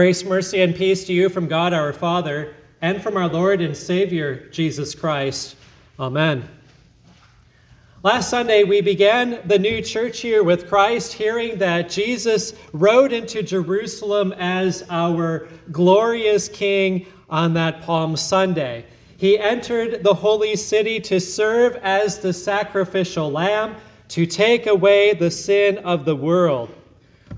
Grace, mercy, and peace to you from God our Father and from our Lord and Savior, Jesus Christ. Amen. Last Sunday, we began the new church year with Christ hearing that Jesus rode into Jerusalem as our glorious King on that Palm Sunday. He entered the holy city to serve as the sacrificial lamb to take away the sin of the world.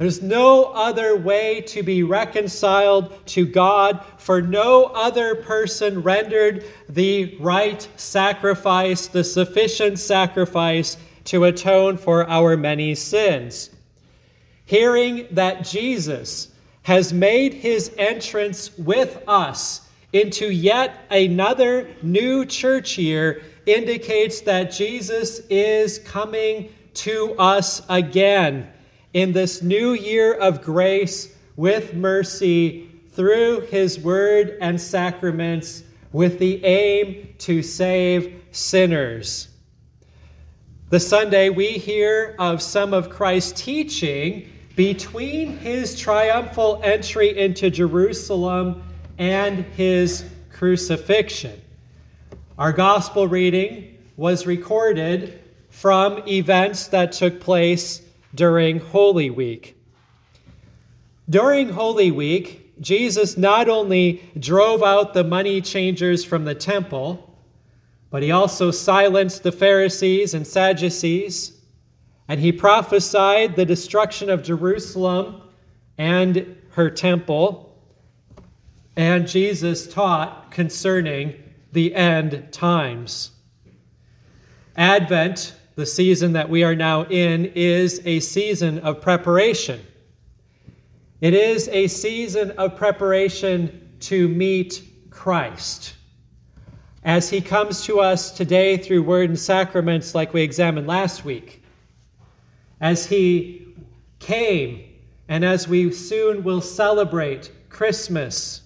There's no other way to be reconciled to God, for no other person rendered the right sacrifice, the sufficient sacrifice to atone for our many sins. Hearing that Jesus has made his entrance with us into yet another new church year indicates that Jesus is coming to us again in this new year of grace with mercy through his word and sacraments with the aim to save sinners. The Sunday we hear of some of Christ's teaching between his triumphal entry into Jerusalem and his crucifixion. Our gospel reading was recorded from events that took place during Holy Week. During Holy Week, Jesus not only drove out the money changers from the temple, but he also silenced the Pharisees and Sadducees, and he prophesied the destruction of Jerusalem and her temple. And Jesus taught concerning the end times. Advent the season that we are now in is a season of preparation. It is a season of preparation to meet Christ. As he comes to us today through word and sacraments, like we examined last week, as he came, and as we soon will celebrate Christmas,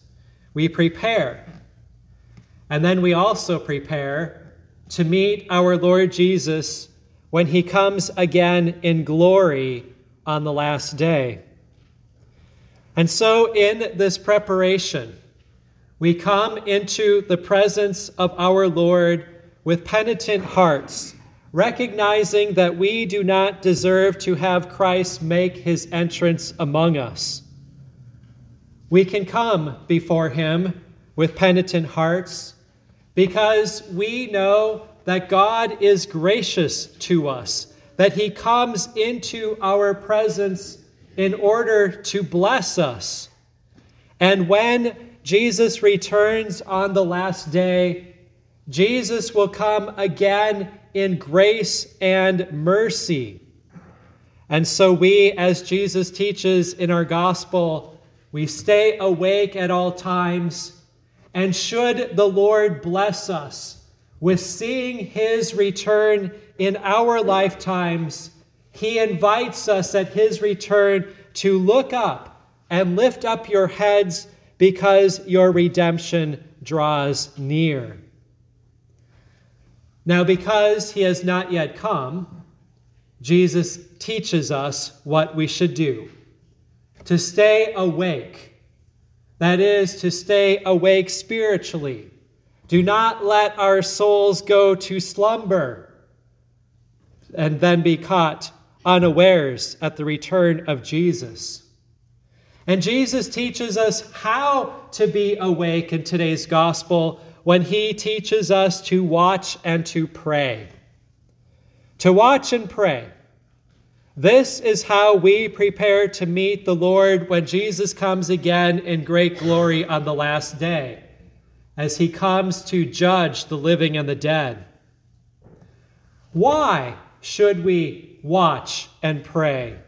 we prepare. And then we also prepare to meet our Lord Jesus when he comes again in glory on the last day. And so, in this preparation, we come into the presence of our Lord with penitent hearts, recognizing that we do not deserve to have Christ make his entrance among us. We can come before him with penitent hearts because we know that God is gracious to us, that He comes into our presence in order to bless us. And when Jesus returns on the last day, Jesus will come again in grace and mercy. And so, we, as Jesus teaches in our gospel, we stay awake at all times. And should the Lord bless us, with seeing his return in our lifetimes, he invites us at his return to look up and lift up your heads because your redemption draws near. Now, because he has not yet come, Jesus teaches us what we should do to stay awake. That is, to stay awake spiritually do not let our souls go to slumber and then be caught unawares at the return of Jesus. And Jesus teaches us how to be awake in today's gospel when he teaches us to watch and to pray. To watch and pray. This is how we prepare to meet the Lord when Jesus comes again in great glory on the last day as he comes to judge the living and the dead. Why should we watch and pray?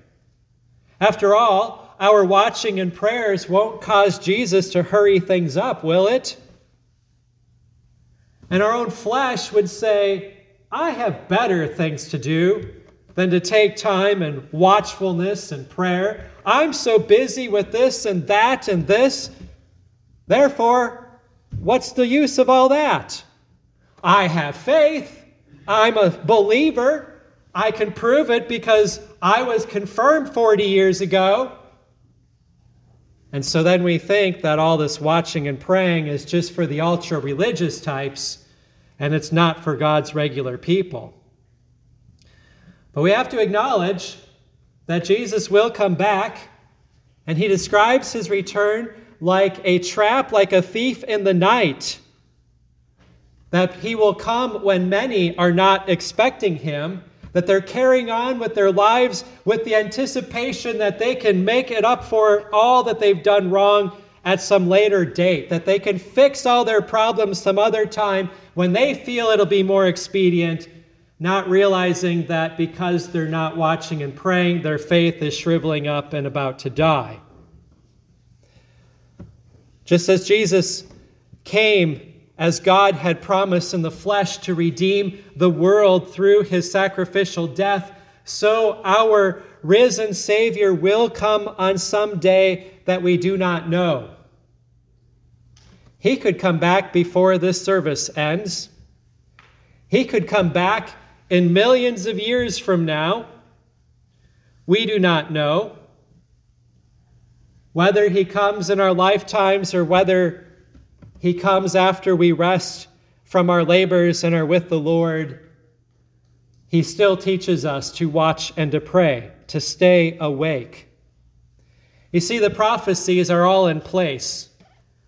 After all, our watching and prayers won't cause Jesus to hurry things up, will it? And our own flesh would say, I have better things to do than to take time and watchfulness and prayer. I'm so busy with this and that and this. Therefore, What's the use of all that? I have faith. I'm a believer. I can prove it because I was confirmed 40 years ago. And so then we think that all this watching and praying is just for the ultra religious types and it's not for God's regular people. But we have to acknowledge that Jesus will come back, and he describes his return like a trap, like a thief in the night. That he will come when many are not expecting him, that they're carrying on with their lives with the anticipation that they can make it up for all that they've done wrong at some later date, that they can fix all their problems some other time when they feel it'll be more expedient, not realizing that because they're not watching and praying, their faith is shriveling up and about to die. Just as Jesus came as God had promised in the flesh to redeem the world through his sacrificial death, so our risen Savior will come on some day that we do not know. He could come back before this service ends. He could come back in millions of years from now. We do not know. Whether he comes in our lifetimes or whether he comes after we rest from our labors and are with the Lord, he still teaches us to watch and to pray, to stay awake. You see, the prophecies are all in place.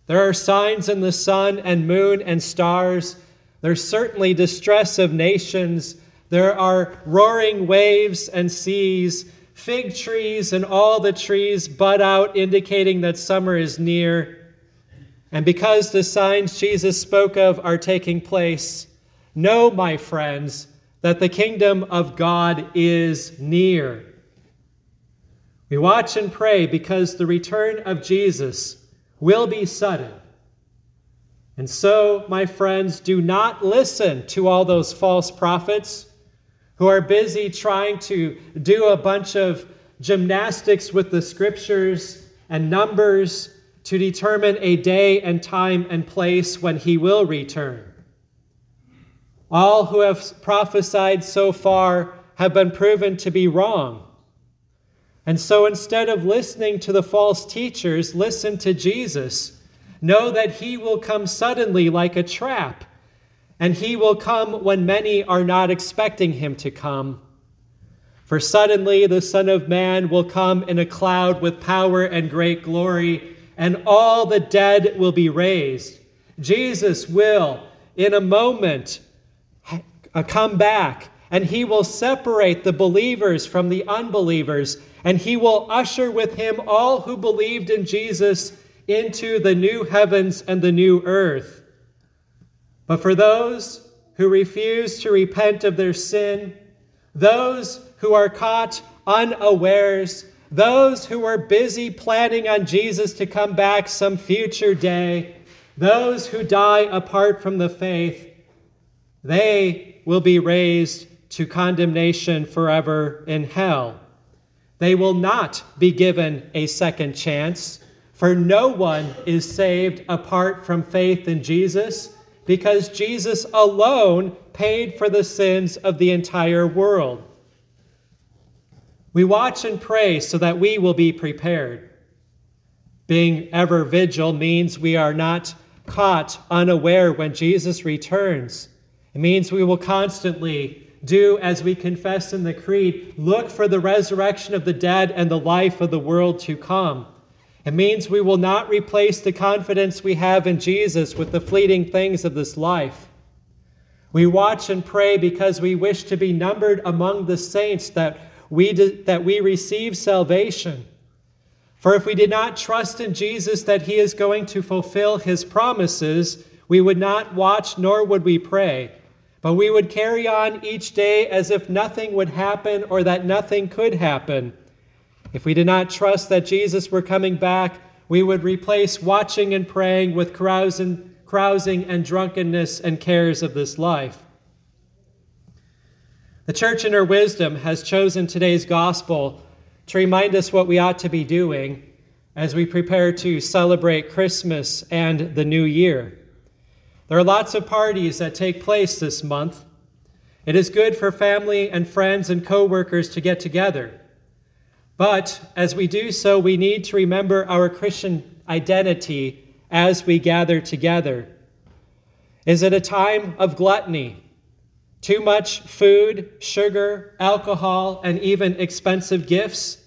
There are signs in the sun and moon and stars. There's certainly distress of nations. There are roaring waves and seas, fig trees and all the trees bud out, indicating that summer is near. And because the signs Jesus spoke of are taking place, know, my friends, that the kingdom of God is near. We watch and pray because the return of Jesus will be sudden. And so, my friends, do not listen to all those false prophets who are busy trying to do a bunch of gymnastics with the scriptures and numbers to determine a day and time and place when he will return. All who have prophesied so far have been proven to be wrong. And so instead of listening to the false teachers, listen to Jesus. Know that he will come suddenly like a trap, and he will come when many are not expecting him to come. For suddenly the Son of Man will come in a cloud with power and great glory, and all the dead will be raised. Jesus will, in a moment, uh, come back, and he will separate the believers from the unbelievers and he will usher with him all who believed in Jesus into the new heavens and the new earth. But for those who refuse to repent of their sin, those who are caught unawares, those who are busy planning on Jesus to come back some future day, those who die apart from the faith, they will be raised to condemnation forever in hell. They will not be given a second chance, for no one is saved apart from faith in Jesus, because Jesus alone paid for the sins of the entire world. We watch and pray so that we will be prepared. Being ever vigil means we are not caught unaware when Jesus returns. It means we will constantly do as we confess in the Creed look for the resurrection of the dead and the life of the world to come. It means we will not replace the confidence we have in Jesus with the fleeting things of this life. We watch and pray because we wish to be numbered among the saints that we, that we receive salvation. For if we did not trust in Jesus that he is going to fulfill his promises, we would not watch nor would we pray. But we would carry on each day as if nothing would happen or that nothing could happen. If we did not trust that Jesus were coming back, we would replace watching and praying with carousing, carousing and drunkenness and cares of this life. The church, in her wisdom, has chosen today's gospel to remind us what we ought to be doing as we prepare to celebrate Christmas and the new year. There are lots of parties that take place this month. It is good for family and friends and coworkers to get together. But as we do so, we need to remember our Christian identity as we gather together. Is it a time of gluttony? Too much food, sugar, alcohol, and even expensive gifts?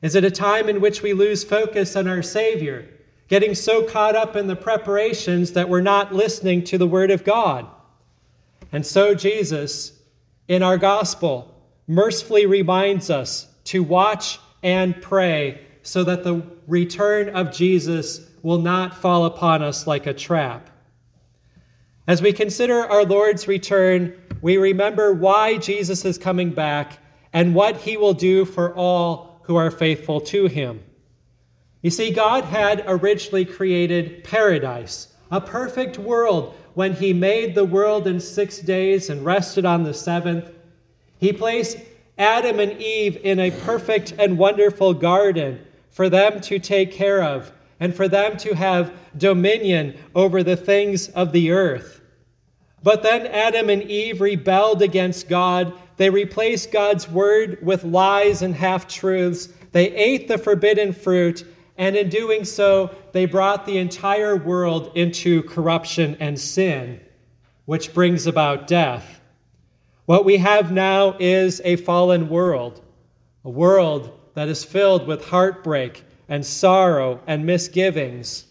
Is it a time in which we lose focus on our Savior, getting so caught up in the preparations that we're not listening to the Word of God? And so, Jesus, in our gospel, mercifully reminds us to watch and pray so that the return of Jesus will not fall upon us like a trap. As we consider our Lord's return, we remember why Jesus is coming back and what he will do for all who are faithful to him. You see, God had originally created paradise, a perfect world, when he made the world in six days and rested on the seventh. He placed Adam and Eve in a perfect and wonderful garden for them to take care of and for them to have dominion over the things of the earth. But then Adam and Eve rebelled against God. They replaced God's word with lies and half truths. They ate the forbidden fruit, and in doing so, they brought the entire world into corruption and sin, which brings about death. What we have now is a fallen world, a world that is filled with heartbreak and sorrow and misgivings.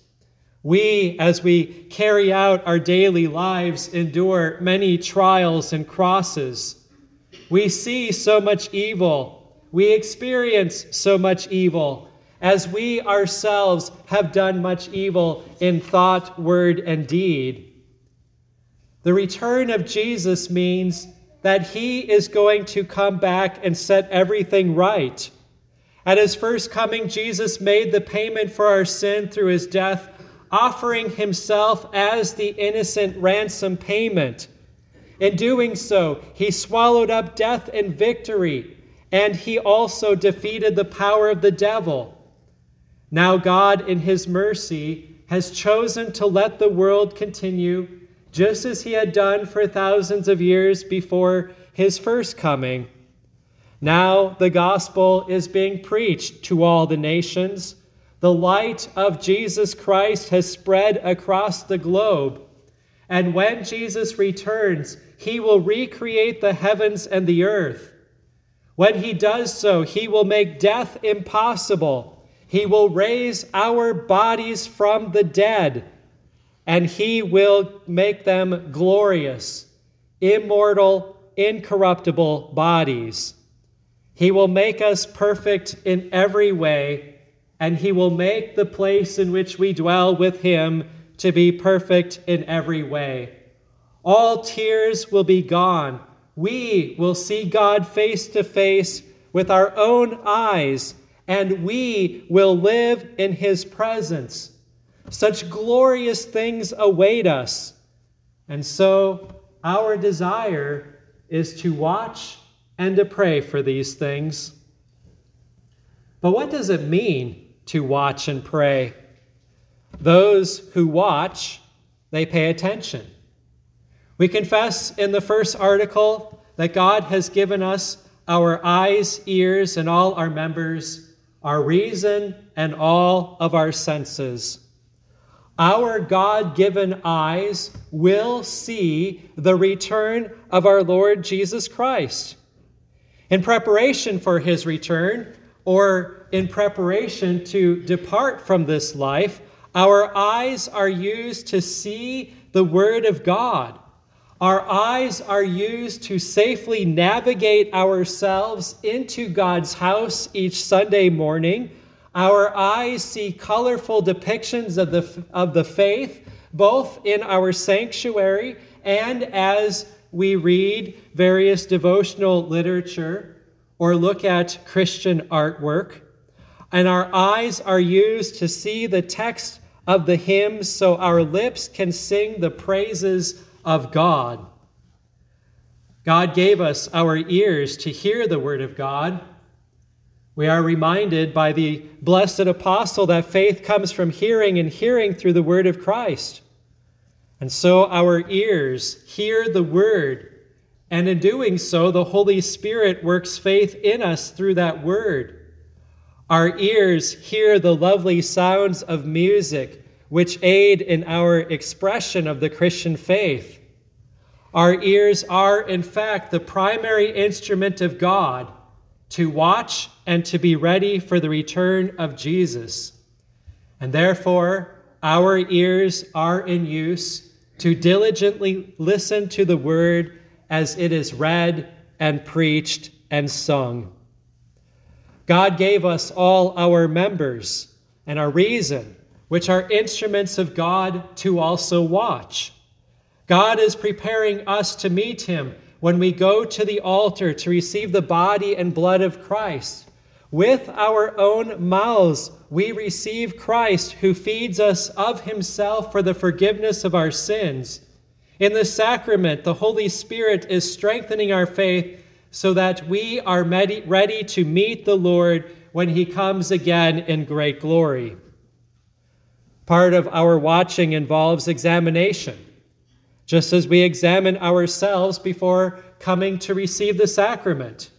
We, as we carry out our daily lives, endure many trials and crosses. We see so much evil. We experience so much evil, as we ourselves have done much evil in thought, word, and deed. The return of Jesus means that he is going to come back and set everything right. At his first coming, Jesus made the payment for our sin through his death, offering himself as the innocent ransom payment. In doing so, he swallowed up death in victory, and he also defeated the power of the devil. Now, God, in his mercy, has chosen to let the world continue just as he had done for thousands of years before his first coming. Now the gospel is being preached to all the nations. The light of Jesus Christ has spread across the globe. And when Jesus returns, he will recreate the heavens and the earth. When he does so, he will make death impossible. He will raise our bodies from the dead, and he will make them glorious, immortal, incorruptible bodies. He will make us perfect in every way, and He will make the place in which we dwell with Him to be perfect in every way. All tears will be gone. We will see God face to face with our own eyes, and we will live in His presence. Such glorious things await us. And so, our desire is to watch and to pray for these things. But what does it mean to watch and pray? Those who watch, they pay attention. We confess in the first article that God has given us our eyes, ears, and all our members, our reason, and all of our senses. Our God given eyes will see the return of our Lord Jesus Christ. In preparation for his return, or in preparation to depart from this life, our eyes are used to see the Word of God. Our eyes are used to safely navigate ourselves into God's house each Sunday morning. Our eyes see colorful depictions of the, of the faith, both in our sanctuary and as we read various devotional literature or look at Christian artwork, and our eyes are used to see the text of the hymns so our lips can sing the praises of God. God gave us our ears to hear the word of God. We are reminded by the blessed apostle that faith comes from hearing and hearing through the word of Christ. And so our ears hear the word, and in doing so, the Holy Spirit works faith in us through that word. Our ears hear the lovely sounds of music which aid in our expression of the Christian faith. Our ears are, in fact, the primary instrument of God to watch and to be ready for the return of Jesus. And therefore, our ears are in use to diligently listen to the word as it is read and preached and sung. God gave us all our members and our reason, which are instruments of God to also watch. God is preparing us to meet Him when we go to the altar to receive the body and blood of Christ. With our own mouths, we receive Christ who feeds us of Himself for the forgiveness of our sins. In the sacrament, the Holy Spirit is strengthening our faith so that we are ready to meet the Lord when He comes again in great glory. Part of our watching involves examination just as we examine ourselves before coming to receive the sacrament.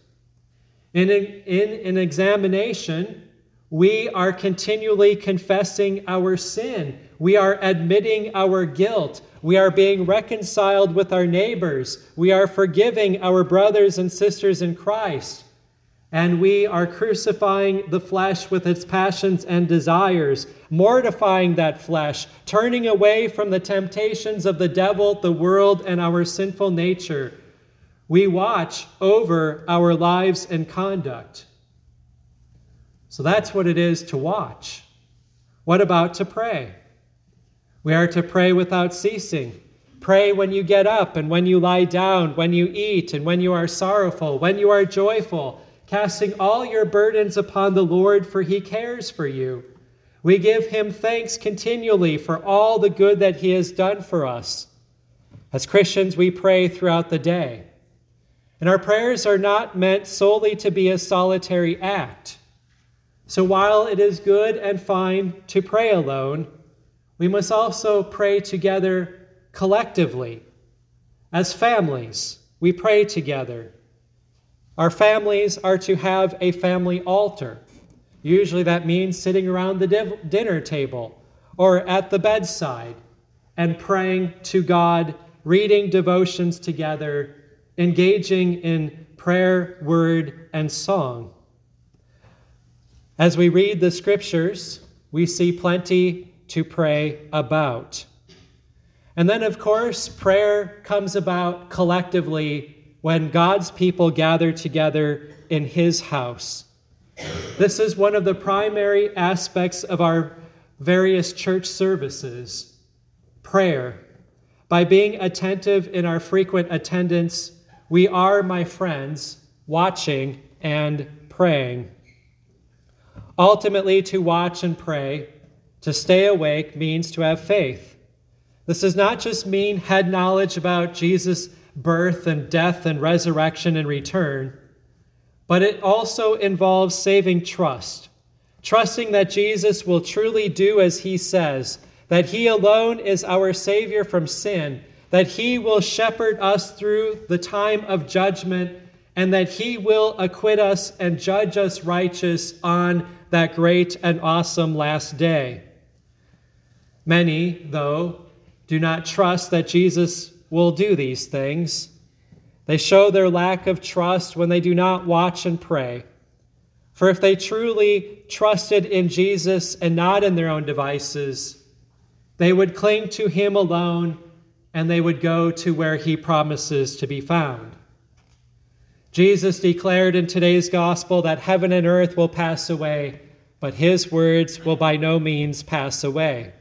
In, in an examination, we are continually confessing our sin. We are admitting our guilt. We are being reconciled with our neighbors. We are forgiving our brothers and sisters in Christ and we are crucifying the flesh with its passions and desires, mortifying that flesh, turning away from the temptations of the devil, the world, and our sinful nature. We watch over our lives and conduct. So that's what it is to watch. What about to pray? We are to pray without ceasing. Pray when you get up and when you lie down, when you eat and when you are sorrowful, when you are joyful casting all your burdens upon the Lord, for he cares for you. We give him thanks continually for all the good that he has done for us. As Christians, we pray throughout the day. And our prayers are not meant solely to be a solitary act. So while it is good and fine to pray alone, we must also pray together collectively. As families, we pray together. Our families are to have a family altar. Usually that means sitting around the div- dinner table or at the bedside and praying to God, reading devotions together, engaging in prayer, word, and song. As we read the scriptures, we see plenty to pray about. And then, of course, prayer comes about collectively when God's people gather together in his house. This is one of the primary aspects of our various church services prayer. By being attentive in our frequent attendance, we are, my friends, watching and praying. Ultimately, to watch and pray, to stay awake, means to have faith. This does not just mean head knowledge about Jesus' birth and death and resurrection and return, but it also involves saving trust, trusting that Jesus will truly do as he says, that he alone is our Savior from sin, that he will shepherd us through the time of judgment, and that he will acquit us and judge us righteous on that great and awesome last day. Many, though, do not trust that Jesus will do these things. They show their lack of trust when they do not watch and pray. For if they truly trusted in Jesus and not in their own devices, they would cling to him alone and they would go to where he promises to be found. Jesus declared in today's gospel that heaven and earth will pass away, but his words will by no means pass away.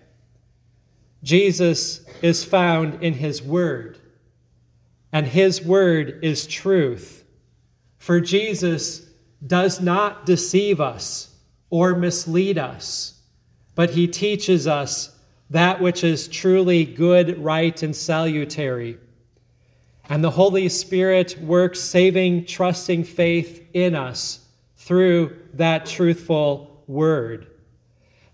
Jesus is found in his word, and his word is truth. For Jesus does not deceive us or mislead us, but he teaches us that which is truly good, right, and salutary. And the Holy Spirit works saving, trusting faith in us through that truthful word.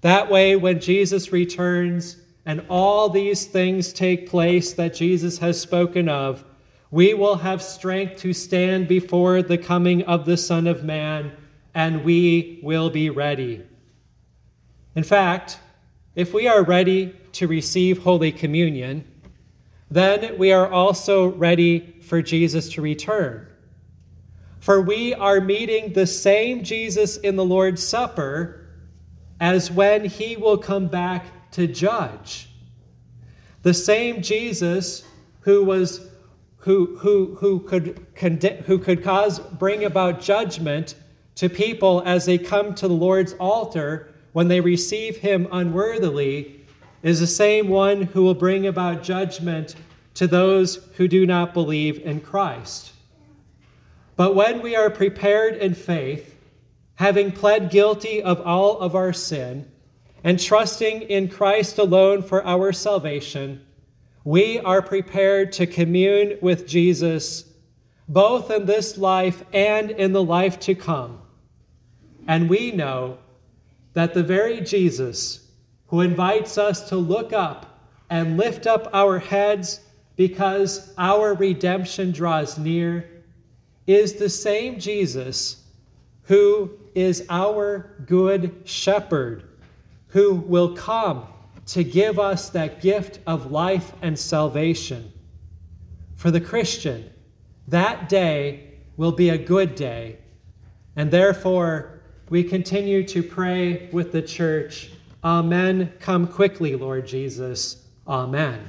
That way, when Jesus returns, and all these things take place that Jesus has spoken of, we will have strength to stand before the coming of the Son of Man, and we will be ready. In fact, if we are ready to receive Holy Communion, then we are also ready for Jesus to return. For we are meeting the same Jesus in the Lord's Supper as when he will come back to judge. The same Jesus who was who, who, who, could, who could cause bring about judgment to people as they come to the Lord's altar when they receive him unworthily is the same one who will bring about judgment to those who do not believe in Christ. But when we are prepared in faith, having pled guilty of all of our sin, and trusting in Christ alone for our salvation, we are prepared to commune with Jesus both in this life and in the life to come. And we know that the very Jesus who invites us to look up and lift up our heads because our redemption draws near is the same Jesus who is our good shepherd, who will come to give us that gift of life and salvation. For the Christian, that day will be a good day, and therefore we continue to pray with the church Amen. Come quickly, Lord Jesus. Amen.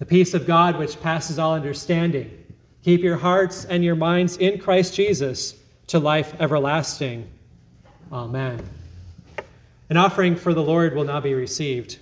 The peace of God, which passes all understanding, keep your hearts and your minds in Christ Jesus to life everlasting. Amen. An offering for the Lord will now be received.